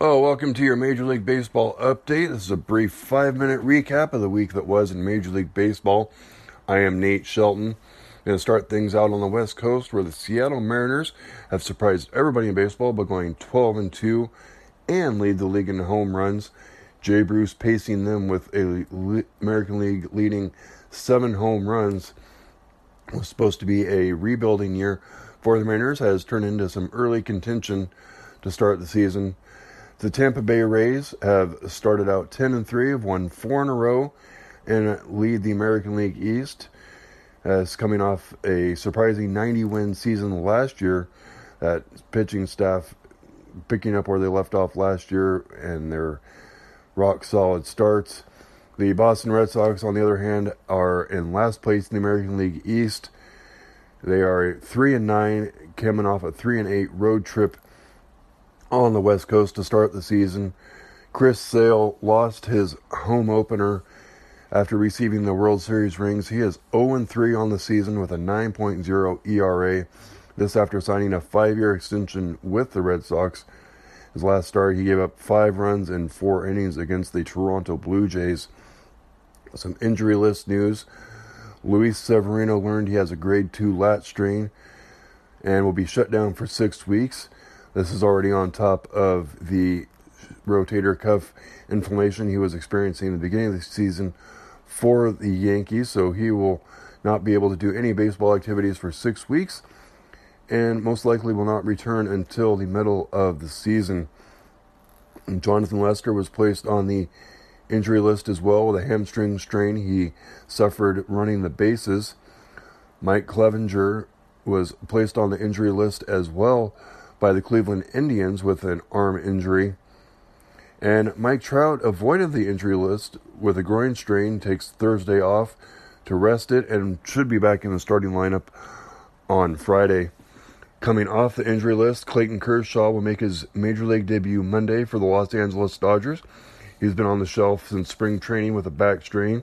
Oh, welcome to your Major League Baseball update. This is a brief five minute recap of the week that was in Major League Baseball. I am Nate Shelton. I'm Going to start things out on the West Coast where the Seattle Mariners have surprised everybody in baseball by going 12 and 2 and lead the league in home runs. Jay Bruce pacing them with a American League leading seven home runs. It was supposed to be a rebuilding year for the Mariners, has turned into some early contention to start the season. The Tampa Bay Rays have started out 10 and 3, have won four in a row, and lead the American League East. Uh, As coming off a surprising 90 win season last year, that pitching staff picking up where they left off last year and their rock solid starts. The Boston Red Sox, on the other hand, are in last place in the American League East. They are three and nine, coming off a three and eight road trip on the West Coast to start the season. Chris Sale lost his home opener after receiving the World Series rings. He is 0 3 on the season with a 9.0 ERA. This after signing a five year extension with the Red Sox. His last start, he gave up five runs in four innings against the Toronto Blue Jays. Some injury list news. Luis Severino learned he has a grade 2 lat strain and will be shut down for six weeks. This is already on top of the rotator cuff inflammation he was experiencing in the beginning of the season for the Yankees, so he will not be able to do any baseball activities for six weeks and most likely will not return until the middle of the season. Jonathan Lester was placed on the injury list as well with a hamstring strain he suffered running the bases. Mike Clevinger was placed on the injury list as well by the Cleveland Indians with an arm injury. And Mike Trout avoided the injury list with a groin strain, takes Thursday off to rest it, and should be back in the starting lineup on Friday. Coming off the injury list, Clayton Kershaw will make his major league debut Monday for the Los Angeles Dodgers. He's been on the shelf since spring training with a back strain,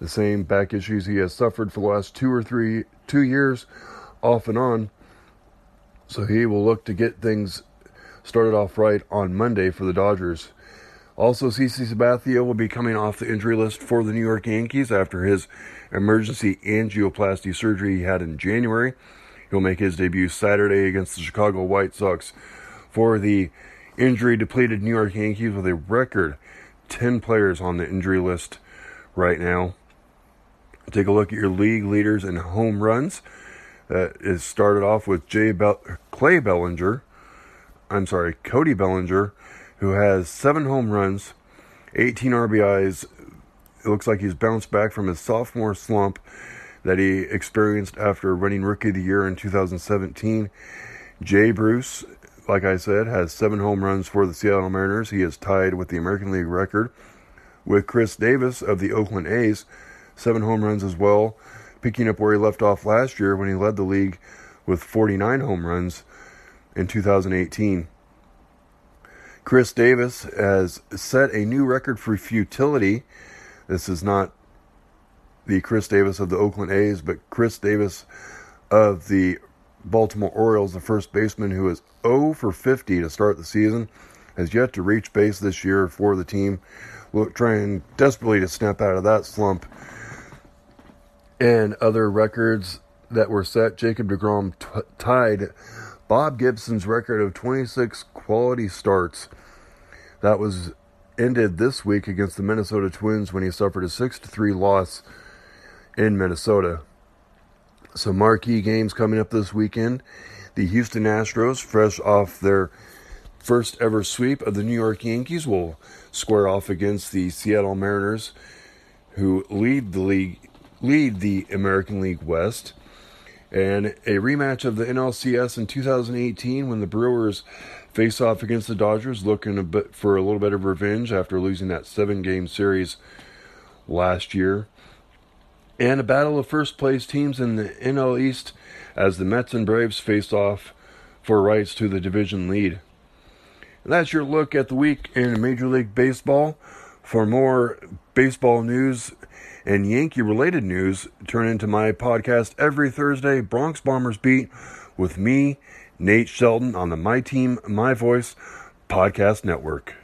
the same back issues he has suffered for the last two or three two years, off and on. So he will look to get things started off right on Monday for the Dodgers. Also, CC Sabathia will be coming off the injury list for the New York Yankees after his emergency angioplasty surgery he had in January. He'll make his debut Saturday against the Chicago White Sox for the injury depleted New York Yankees with a record 10 players on the injury list right now. Take a look at your league leaders in home runs that is started off with Jay Clay Bellinger. I'm sorry, Cody Bellinger, who has seven home runs, 18 RBIs. It looks like he's bounced back from his sophomore slump that he experienced after winning Rookie of the Year in 2017. Jay Bruce, like I said, has seven home runs for the Seattle Mariners. He is tied with the American League record with Khris Davis of the Oakland A's, seven home runs as well picking up where he left off last year when he led the league with 49 home runs in 2018. Chris Davis has set a new record for futility. This is not the Khris Davis of the Oakland A's, but Chris Davis of the Baltimore Orioles, the first baseman who is 0 for 50 to start the season, has yet to reach base this year for the team. Look, trying desperately to snap out of that slump and other records that were set. Jacob DeGrom t- tied Bob Gibson's record of 26 quality starts. That was ended this week against the Minnesota Twins when he suffered a 6 3 loss in Minnesota. Some marquee games coming up this weekend. The Houston Astros, fresh off their first ever sweep of the New York Yankees, will square off against the Seattle Mariners, who lead the league lead the American League West. And a rematch of the NLCS in 2018 when the Brewers face off against the Dodgers, looking a bit for a little bit of revenge after losing that seven game series last year. And a battle of first place teams in the NL East as the Mets and Braves face off for rights to the division lead. And that's your look at the week in Major League Baseball. For more baseball news and Yankee related news, turn into my podcast every Thursday, Bronx Bombers Beat, with me, Nate Shelton, on the My Team, My Voice Podcast Network.